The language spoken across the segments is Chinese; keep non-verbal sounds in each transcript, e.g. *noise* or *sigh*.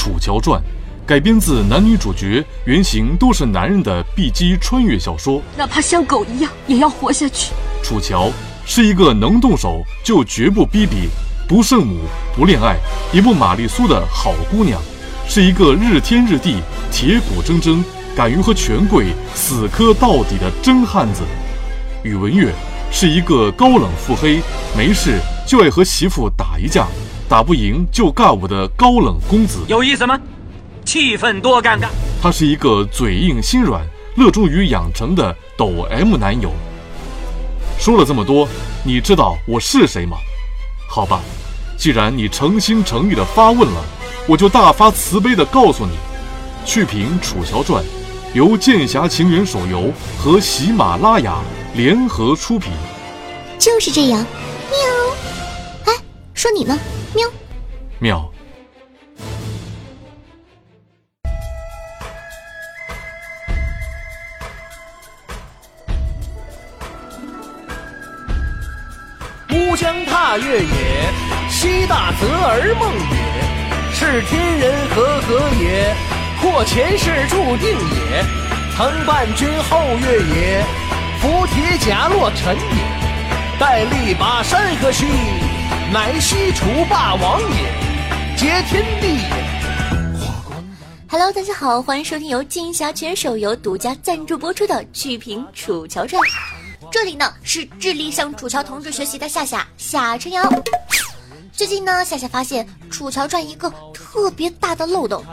楚乔传》，改编自男女主角原型都是男人的 B 级穿越小说。哪怕像狗一样，也要活下去。楚乔是一个能动手就绝不逼逼、不圣母、不恋爱、也不玛丽苏的好姑娘，是一个日天日地、铁骨铮铮、敢于和权贵死磕到底的真汉子。宇文玥是一个高冷腹黑、没事就爱和媳妇打一架。打不赢就尬舞的高冷公子有意思吗？气氛多尴尬。他是一个嘴硬心软、乐衷于养成的抖 M 男友。说了这么多，你知道我是谁吗？好吧，既然你诚心诚意的发问了，我就大发慈悲的告诉你，《趣评楚乔传》由《剑侠情缘》手游和喜马拉雅联合出品。就是这样，喵。哎，说你呢？喵，喵。乌江踏月也，西大泽而梦也。是天人合合也，或前世注定也。曾伴君后月也，扶铁甲落尘也。待力拔山河兮。乃西楚霸王也，皆天地也。Hello，大家好，欢迎收听由金侠全手游独家赞助播出的《趣评楚乔传》。这里呢是致力向楚乔同志学习的夏夏夏晨瑶。最近呢，夏夏发现楚乔传一个特别大的漏洞。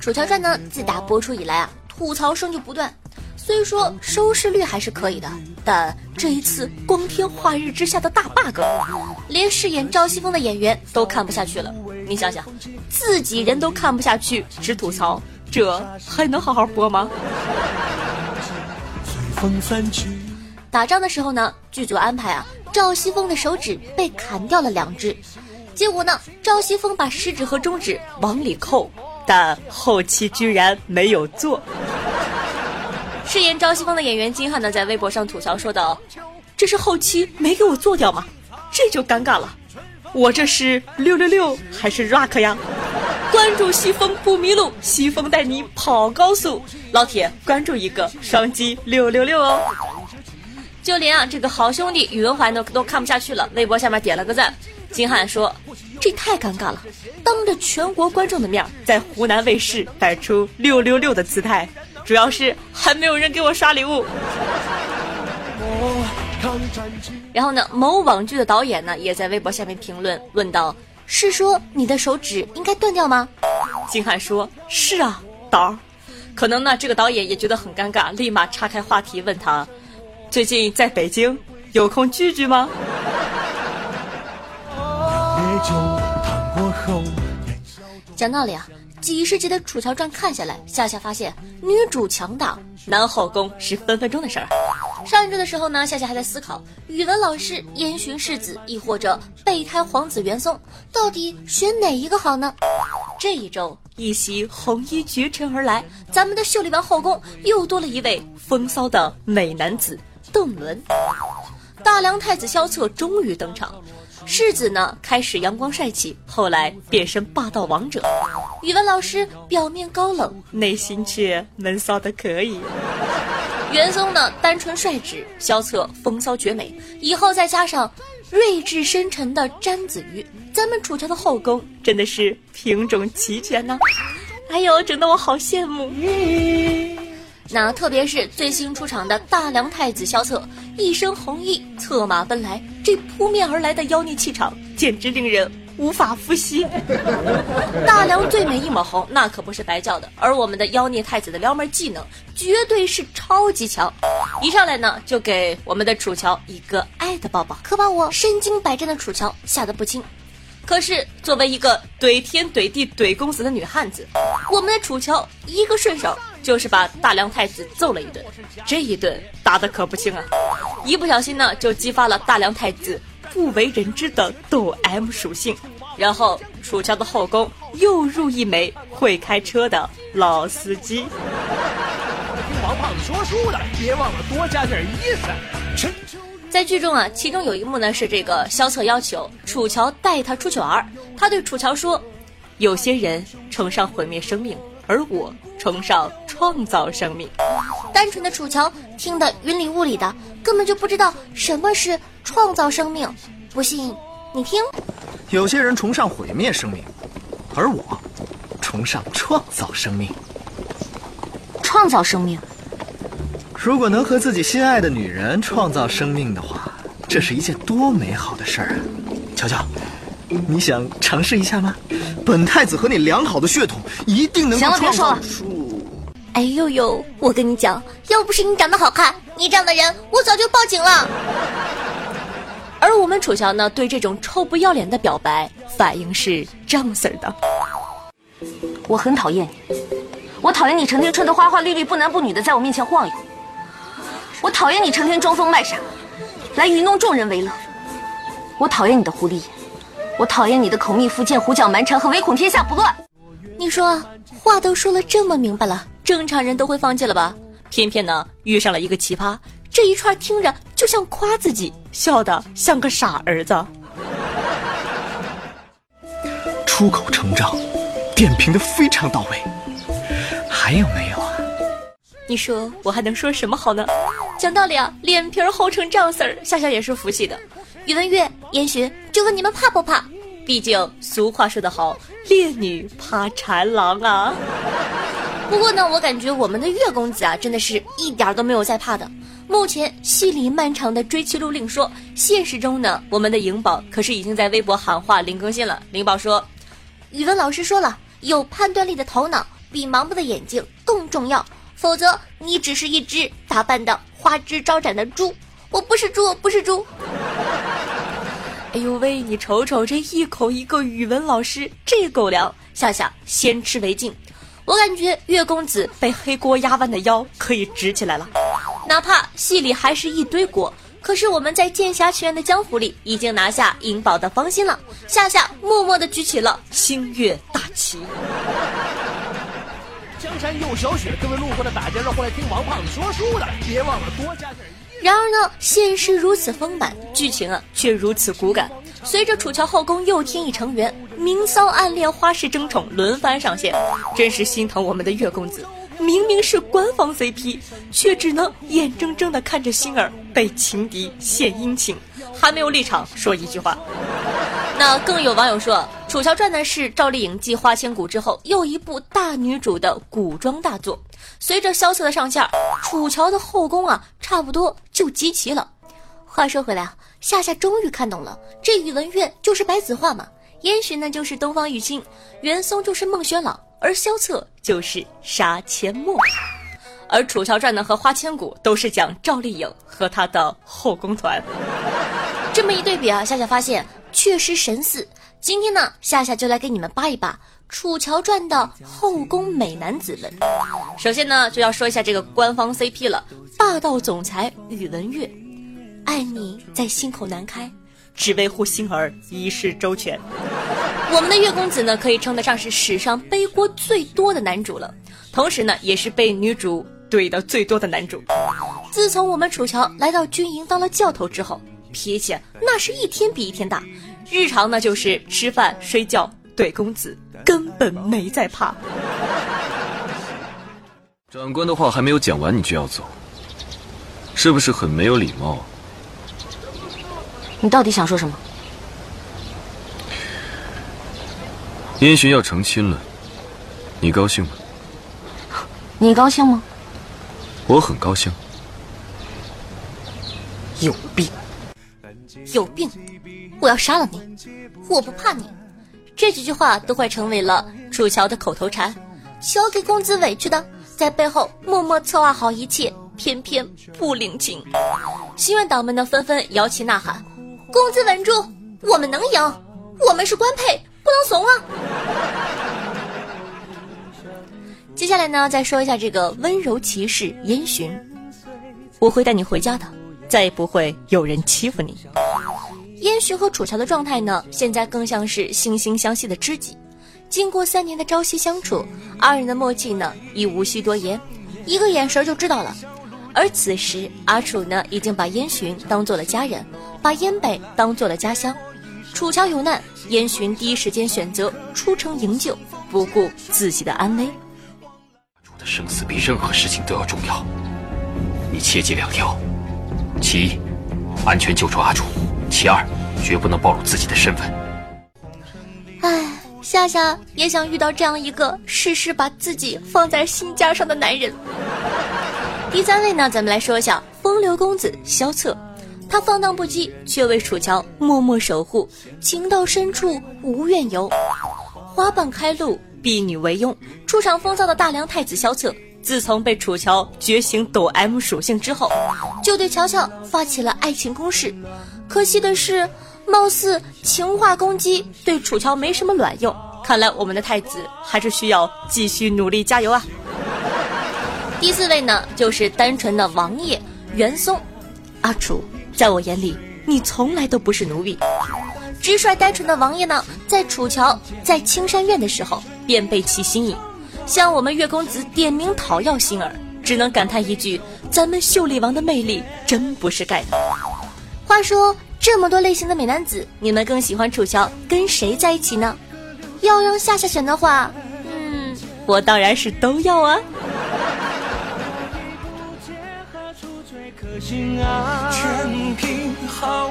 楚乔传呢，自打播出以来啊，吐槽声就不断。虽说收视率还是可以的，但这一次光天化日之下的大 bug，连饰演赵西风的演员都看不下去了。你想想，自己人都看不下去，只吐槽，这还能好好播吗？打仗的时候呢，剧组安排啊，赵西风的手指被砍掉了两只，结果呢，赵西风把食指和中指往里扣，但后期居然没有做。饰演赵西风的演员金瀚呢，在微博上吐槽说道：“这是后期没给我做掉吗？这就尴尬了。我这是六六六还是 rock 呀？关注西风不迷路，西风带你跑高速。老铁，关注一个双击六六六哦。就连啊这个好兄弟宇文怀都都看不下去了，微博下面点了个赞。金瀚说：这太尴尬了，当着全国观众的面，在湖南卫视摆出六六六的姿态。”主要是还没有人给我刷礼物。然后呢，某网剧的导演呢也在微博下面评论问道：“是说你的手指应该断掉吗？”金瀚说：“是啊，导。”可能呢，这个导演也觉得很尴尬，立马岔开话题问他：“最近在北京有空聚聚吗？” *laughs* 讲道理啊。几十集的《楚乔传》看下来，夏夏发现女主强大，男后宫是分分钟的事儿。上一周的时候呢，夏夏还在思考语文老师燕洵世子，亦或者备胎皇子元松，到底选哪一个好呢？这一周，一袭红衣绝尘而来，咱们的秀丽王后宫又多了一位风骚的美男子邓伦。大梁太子萧策终于登场。世子呢，开始阳光帅气，后来变身霸道王者。语文老师表面高冷，内心却闷骚的可以。元宗呢，单纯率直；萧策风骚绝美。以后再加上睿智深沉的詹子瑜，咱们楚乔的后宫真的是品种齐全呢。哎呦，整得我好羡慕。那特别是最新出场的大梁太子萧策，一身红衣，策马奔来，这扑面而来的妖孽气场，简直令人无法呼吸。大梁最美一抹红，那可不是白叫的。而我们的妖孽太子的撩妹技能，绝对是超级强。一上来呢，就给我们的楚乔一个爱的抱抱，可把我身经百战的楚乔吓得不轻。可是作为一个怼天怼地怼公子的女汉子，我们的楚乔一个顺手。就是把大梁太子揍了一顿，这一顿打的可不轻啊！一不小心呢，就激发了大梁太子不为人知的抖 M 属性，然后楚乔的后宫又入一枚会开车的老司机。听王胖子说书的，别忘了多加点意思。在剧中啊，其中有一幕呢是这个萧策要求楚乔带他出去玩，他对楚乔说：“有些人崇尚毁灭生命，而我崇尚创造生命。单纯的楚乔听得云里雾里的，根本就不知道什么是创造生命。不信你听。有些人崇尚毁灭生命，而我崇尚创造生命。创造生命。如果能和自己心爱的女人创造生命的话，这是一件多美好的事儿啊！乔乔，你想尝试一下吗？本太子和你良好的血统一定能够创造出……哎呦呦！我跟你讲，要不是你长得好看，你这样的人我早就报警了。而我们楚乔呢，对这种臭不要脸的表白反应是这样式的：我很讨厌你，我讨厌你成天穿的花花绿绿、不男不女的在我面前晃悠，我讨厌你成天装疯卖傻，来愚弄众人为乐，我讨厌你的狐狸眼，我讨厌你的口蜜腹剑、胡搅蛮缠和唯恐天下不乱。你说话都说了这么明白了，正常人都会放弃了吧？偏偏呢遇上了一个奇葩。这一串听着就像夸自己，笑的像个傻儿子。出口成章，点评的非常到位。还有没有啊？你说我还能说什么好呢？讲道理啊，脸皮厚成这样事儿，夏夏也是服气的。宇文玥、烟熏，就问你们怕不怕？毕竟俗话说得好，烈女怕缠郎啊。不过呢，我感觉我们的月公子啊，真的是一点都没有在怕的。目前戏里漫长的追妻路令说，现实中呢，我们的颖宝可是已经在微博喊话零更新了。颖宝说，语文老师说了，有判断力的头脑比盲目的眼睛更重要，否则你只是一只打扮的花枝招展的猪。我不是猪，不是猪。哎呦喂，你瞅瞅这一口一个语文老师，这狗粮，夏夏先吃为敬。我感觉月公子被黑锅压弯的腰可以直起来了。哪怕戏里还是一堆锅，可是我们在剑侠学院的江湖里已经拿下银宝的芳心了。夏夏默默地举起了星月大旗。江山又小雪，各位路过的打家绕过来听王胖子说书的，别忘了多加点。然而呢，现实如此丰满，剧情啊却如此骨感。随着楚乔后宫又添一成员，明骚暗恋花式争宠轮番上线，真是心疼我们的月公子。明明是官方 CP，却只能眼睁睁地看着星儿被情敌献殷勤，还没有立场说一句话。那更有网友说，《楚乔传》呢是赵丽颖继《花千骨》之后又一部大女主的古装大作。随着萧策的上线，楚乔的后宫啊，差不多就集齐了。话说回来啊，夏夏终于看懂了，这宇文玥就是白子画嘛，燕洵呢就是东方玉清，袁松就是孟轩朗。而萧策就是杀阡陌，而《楚乔传》呢和《花千骨》都是讲赵丽颖和她的后宫团。这么一对比啊，夏夏发现确实神似。今天呢，夏夏就来给你们扒一扒《楚乔传》的后宫美男子们。首先呢，就要说一下这个官方 CP 了，霸道总裁宇文玥，爱你在心口难开，只为护心儿一世周全。我们的月公子呢，可以称得上是史上背锅最多的男主了，同时呢，也是被女主怼的最多的男主。自从我们楚乔来到军营当了教头之后，脾气那是一天比一天大，日常呢就是吃饭睡觉怼公子，根本没在怕。*laughs* 长官的话还没有讲完，你就要走，是不是很没有礼貌？啊你到底想说什么？燕洵要成亲了，你高兴吗？*laughs* 你高兴吗？我很高兴。有病！有病！我要杀了你！我不怕你！这几句话都快成为了楚乔的口头禅。小给公子委屈的，在背后默默策划好一切，偏偏不领情。心愿党们呢，纷纷摇旗呐喊：“公子稳住，我们能赢！我们是官配。”不能怂啊！接下来呢，再说一下这个温柔骑士烟熏，我会带你回家的，再也不会有人欺负你。燕洵和楚乔的状态呢，现在更像是惺惺相惜的知己。经过三年的朝夕相处，二人的默契呢，已无需多言，一个眼神就知道了。而此时，阿楚呢，已经把燕洵当做了家人，把燕北当做了家乡。楚乔有难，燕洵第一时间选择出城营救，不顾自己的安危。阿楚的生死比任何事情都要重要，你切记两条：其一，安全救出阿楚；其二，绝不能暴露自己的身份。唉，夏夏也想遇到这样一个事事把自己放在心尖上的男人。第三位呢，咱们来说一下风流公子萧策。他放荡不羁，却为楚乔默默守护，情到深处无怨尤。花瓣开路，婢女为佣。出场风骚的大梁太子萧策，自从被楚乔觉醒抖 M 属性之后，就对乔乔发起了爱情攻势。可惜的是，貌似情话攻击对楚乔没什么卵用。看来我们的太子还是需要继续努力加油啊！第四位呢，就是单纯的王爷袁松，阿楚。在我眼里，你从来都不是奴婢。直率单纯的王爷呢，在楚乔在青山院的时候便被其吸引，向我们岳公子点名讨要心儿，只能感叹一句：咱们秀丽王的魅力真不是盖的。话说这么多类型的美男子，你们更喜欢楚乔跟谁在一起呢？要让夏夏选的话，嗯，我当然是都要啊。全凭好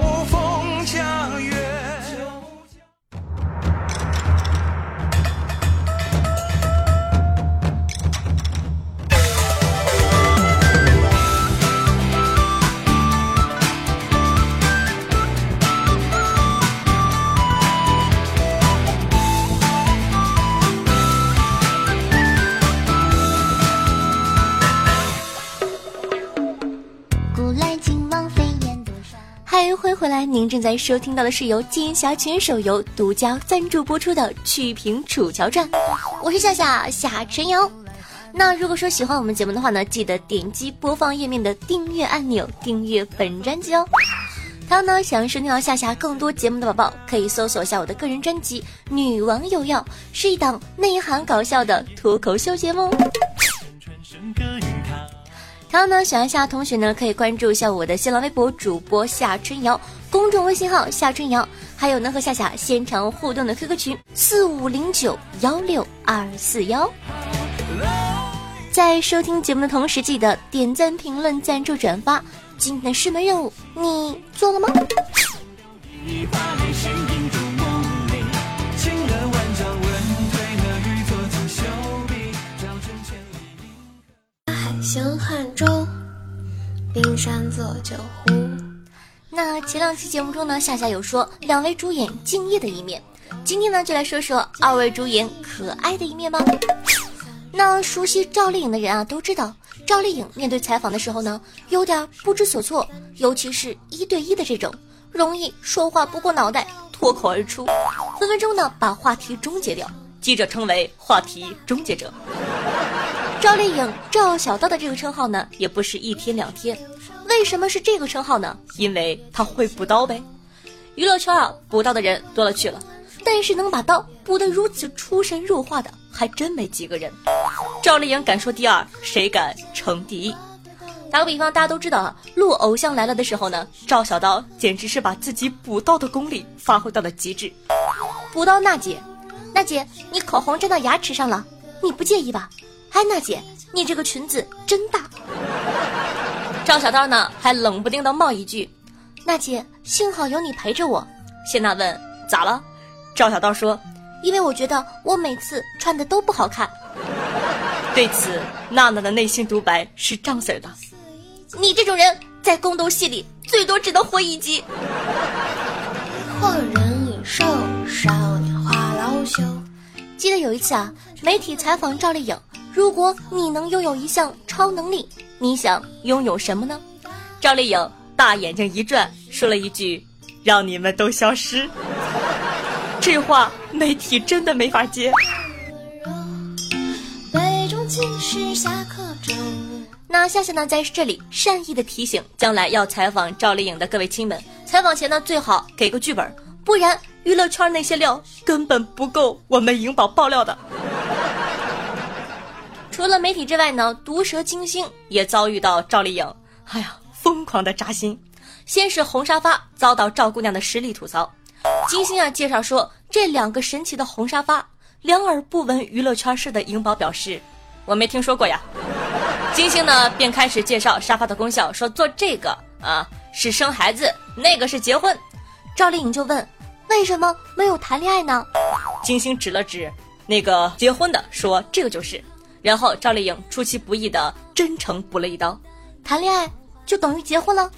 您正在收听到的是由剑侠群手游独家赞助播出的《曲屏楚乔传》，我是夏夏夏春瑶。那如果说喜欢我们节目的话呢，记得点击播放页面的订阅按钮，订阅本专辑哦。还有呢，想要收听到夏夏更多节目的宝宝，可以搜索一下我的个人专辑《女王有药》，是一档内涵搞笑的脱口秀节目。*laughs* 还有呢，喜欢夏同学呢，可以关注一下我的新浪微博主播夏春瑶，公众微信号夏春瑶，还有能和夏夏现场互动的 QQ 群四五零九幺六二四幺。在收听节目的同时，记得点赞、评论、赞助、转发。今天的师门任务你做了吗？海行汉中，冰山做酒壶。那前两期节目中呢，夏夏有说两位主演敬业的一面，今天呢就来说说二位主演可爱的一面吧。那熟悉赵丽颖的人啊都知道，赵丽颖面对采访的时候呢，有点不知所措，尤其是一对一的这种，容易说话不过脑袋，脱口而出，分分钟呢把话题终结掉，记者称为话题终结者。赵丽颖、赵小刀的这个称号呢，也不是一天两天。为什么是这个称号呢？因为他会补刀呗。娱乐圈啊，补刀的人多了去了，但是能把刀补得如此出神入化的，还真没几个人。赵丽颖敢说第二，谁敢称第一？打个比方，大家都知道啊，录《偶像来了》的时候呢，赵小刀简直是把自己补刀的功力发挥到了极致。补刀娜姐，娜姐，你口红粘到牙齿上了，你不介意吧？哎，娜姐，你这个裙子真大。赵小刀呢，还冷不丁的冒一句：“娜姐，幸好有你陪着我。”谢娜问：“咋了？”赵小刀说：“因为我觉得我每次穿的都不好看。”对此，娜娜的内心独白是这样子的：“你这种人在宫斗戏里最多只能活一集。”或人已瘦，少年花老朽。记得有一次啊，媒体采访赵丽颖。如果你能拥有一项超能力，你想拥有什么呢？赵丽颖大眼睛一转，说了一句：“让你们都消失。*laughs* ”这话媒体真的没法接。那夏夏呢，在这里善意的提醒，将来要采访赵丽颖的各位亲们，采访前呢最好给个剧本，不然娱乐圈那些料根本不够我们颖宝爆料的。除了媒体之外呢，毒舌金星也遭遇到赵丽颖，哎呀，疯狂的扎心。先是红沙发遭到赵姑娘的实力吐槽，金星啊介绍说，这两个神奇的红沙发，两耳不闻娱乐圈事的颖宝表示，我没听说过呀。金星呢便开始介绍沙发的功效，说做这个啊是生孩子，那个是结婚。赵丽颖就问，为什么没有谈恋爱呢？金星指了指那个结婚的，说这个就是。然后赵丽颖出其不意的真诚补了一刀，谈恋爱就等于结婚了。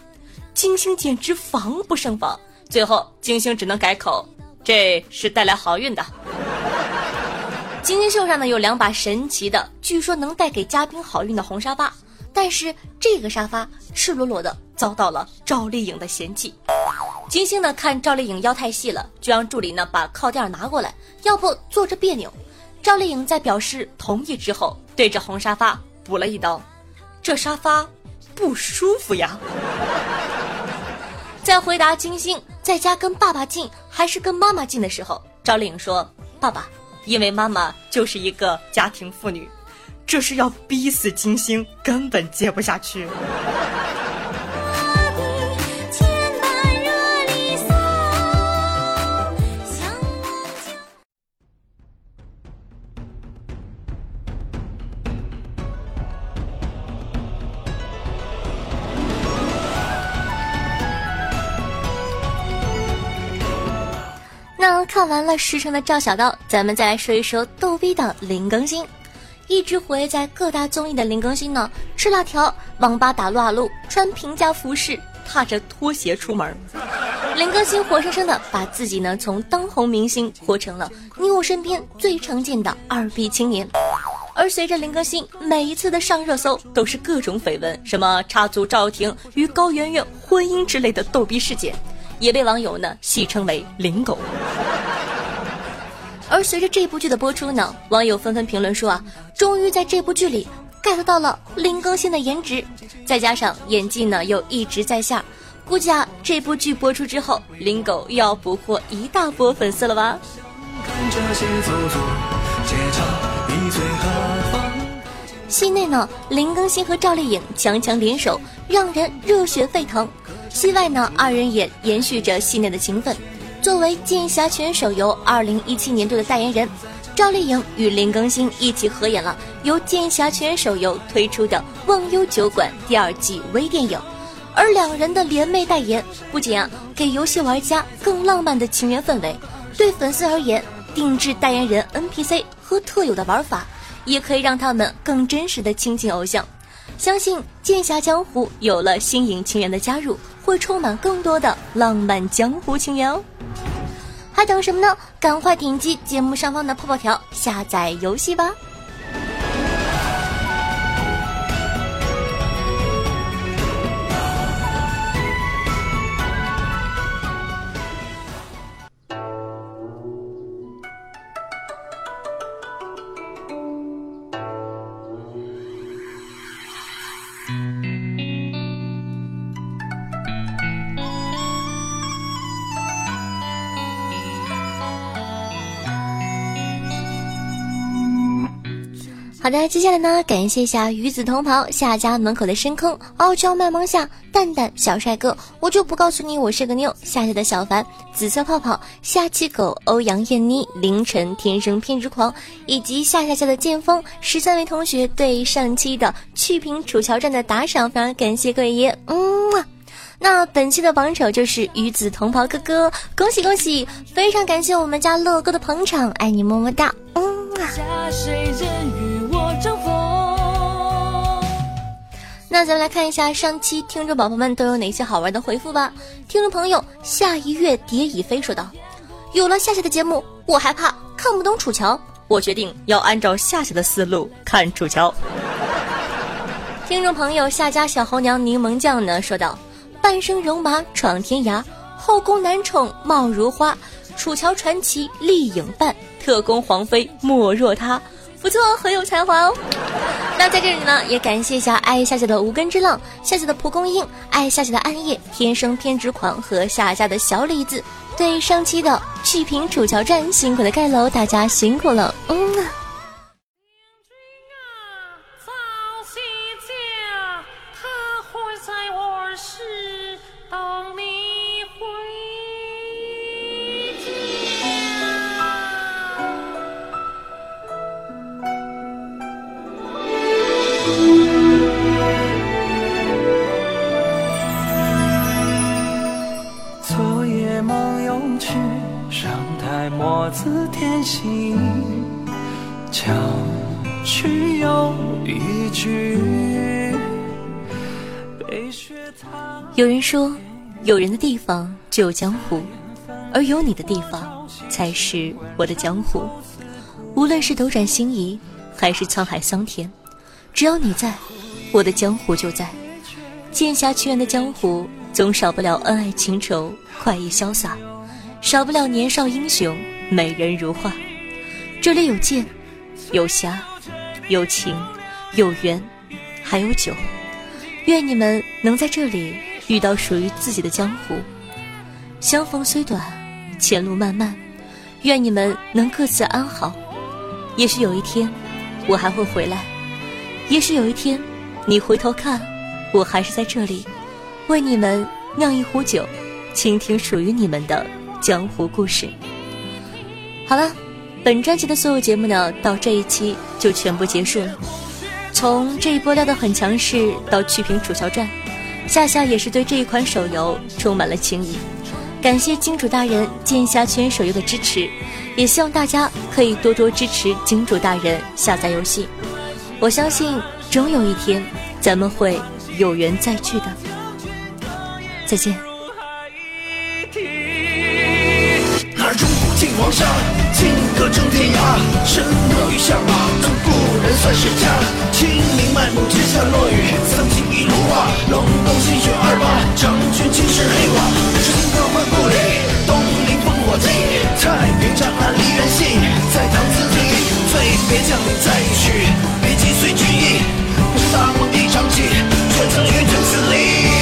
金星简直防不胜防。最后，金星只能改口，这是带来好运的。金星秀上呢有两把神奇的，据说能带给嘉宾好运的红沙发，但是这个沙发赤裸裸的遭到了赵丽颖的嫌弃。金星呢看赵丽颖腰太细了，就让助理呢把靠垫拿过来，要不坐着别扭。赵丽颖在表示同意之后，对着红沙发补了一刀，这沙发不舒服呀。*laughs* 在回答金星在家跟爸爸近还是跟妈妈近的时候，赵丽颖说：“爸爸，因为妈妈就是一个家庭妇女。”这是要逼死金星，根本接不下去。那看完了时辰的赵小刀，咱们再来说一说逗逼的林更新。一直活跃在各大综艺的林更新呢，吃辣条、网吧打撸啊撸、穿平价服饰、踏着拖鞋出门。林更新活生生的把自己呢从当红明星活成了你我身边最常见的二逼青年。而随着林更新每一次的上热搜，都是各种绯闻，什么插足赵婷与高圆圆婚姻之类的逗逼事件。也被网友呢戏称为“林狗”，而随着这部剧的播出呢，网友纷纷评论说啊，终于在这部剧里 get 到了林更新的颜值，再加上演技呢又一直在下，估计啊这部剧播出之后，林狗又要捕获一大波粉丝了吧。戏内呢，林更新和赵丽颖强强联手，让人热血沸腾。戏外呢，二人也延续着戏内的情分。作为《剑侠拳》手游二零一七年度的代言人，赵丽颖与林更新一起合演了由《剑侠拳》手游推出的《忘忧酒馆》第二季微电影。而两人的联袂代言，不仅啊给游戏玩家更浪漫的情缘氛围，对粉丝而言，定制代言人 NPC 和特有的玩法，也可以让他们更真实的亲近偶像。相信《剑侠江湖》有了新颖情缘的加入，会充满更多的浪漫江湖情缘哦！还等什么呢？赶快点击节目上方的泡泡条下载游戏吧！好的，接下来呢，感谢一下与子同袍夏家门口的深坑傲娇卖萌下蛋蛋小帅哥，我就不告诉你我是个妞。夏夏的小凡紫色泡泡夏气狗欧阳燕妮凌晨天生偏执狂，以及夏夏夏的剑锋十三位同学对上期的去平楚桥站的打赏，非常感谢各位爷，嗯啊。那本期的榜首就是与子同袍哥哥，恭喜恭喜！非常感谢我们家乐哥的捧场，爱你么么哒，嗯啊。那咱们来看一下上期听众宝宝们都有哪些好玩的回复吧。听众朋友下一月蝶已飞说道：“有了夏夏的节目，我害怕看不懂楚乔，我决定要按照夏夏的思路看楚乔。”听众朋友夏家小猴娘柠檬酱呢说道：“半生戎马闯天涯，后宫男宠貌如花，楚乔传奇丽影伴，特工皇妃莫若他。”不错，很有才华哦。那在这里呢，也感谢一下爱夏夏的无根之浪、夏夏的蒲公英、爱夏夏的暗夜、天生偏执狂和夏夏的小李子。对上期的去平楚乔传辛苦的盖楼，大家辛苦了。嗯。字添新，巧去又一句。有人说，有人的地方就有江湖，而有你的地方才是我的江湖。无论是斗转星移，还是沧海桑田，只要你在，我的江湖就在。剑侠奇缘的江湖，总少不了恩爱情仇、快意潇洒，少不了年少英雄、美人如画。这里有剑，有侠，有情，有缘，还有酒。愿你们能在这里遇到属于自己的江湖。相逢虽短，前路漫漫，愿你们能各自安好。也许有一天，我还会回来；也许有一天，你回头看，我还是在这里，为你们酿一壶酒，倾听属于你们的江湖故事。好了，本专辑的所有节目呢，到这一期就全部结束了。从这一波料的很强势到曲屏楚乔传，夏夏也是对这一款手游充满了情谊。感谢金主大人剑侠圈手游的支持。也希望大家可以多多支持金主大人下载游戏，我相信终有一天咱们会有缘再聚的。再见。黄沙，金戈征天涯。身落雨下马，同故人算是家。清明漫步之下落雨，桑青一如画。隆冬新雪二八，长君青石黑瓦。是金戈换故里。太平长安离人心，在唐字里，醉别将领再续，别击碎军意，大梦一场戏，却曾与君死离。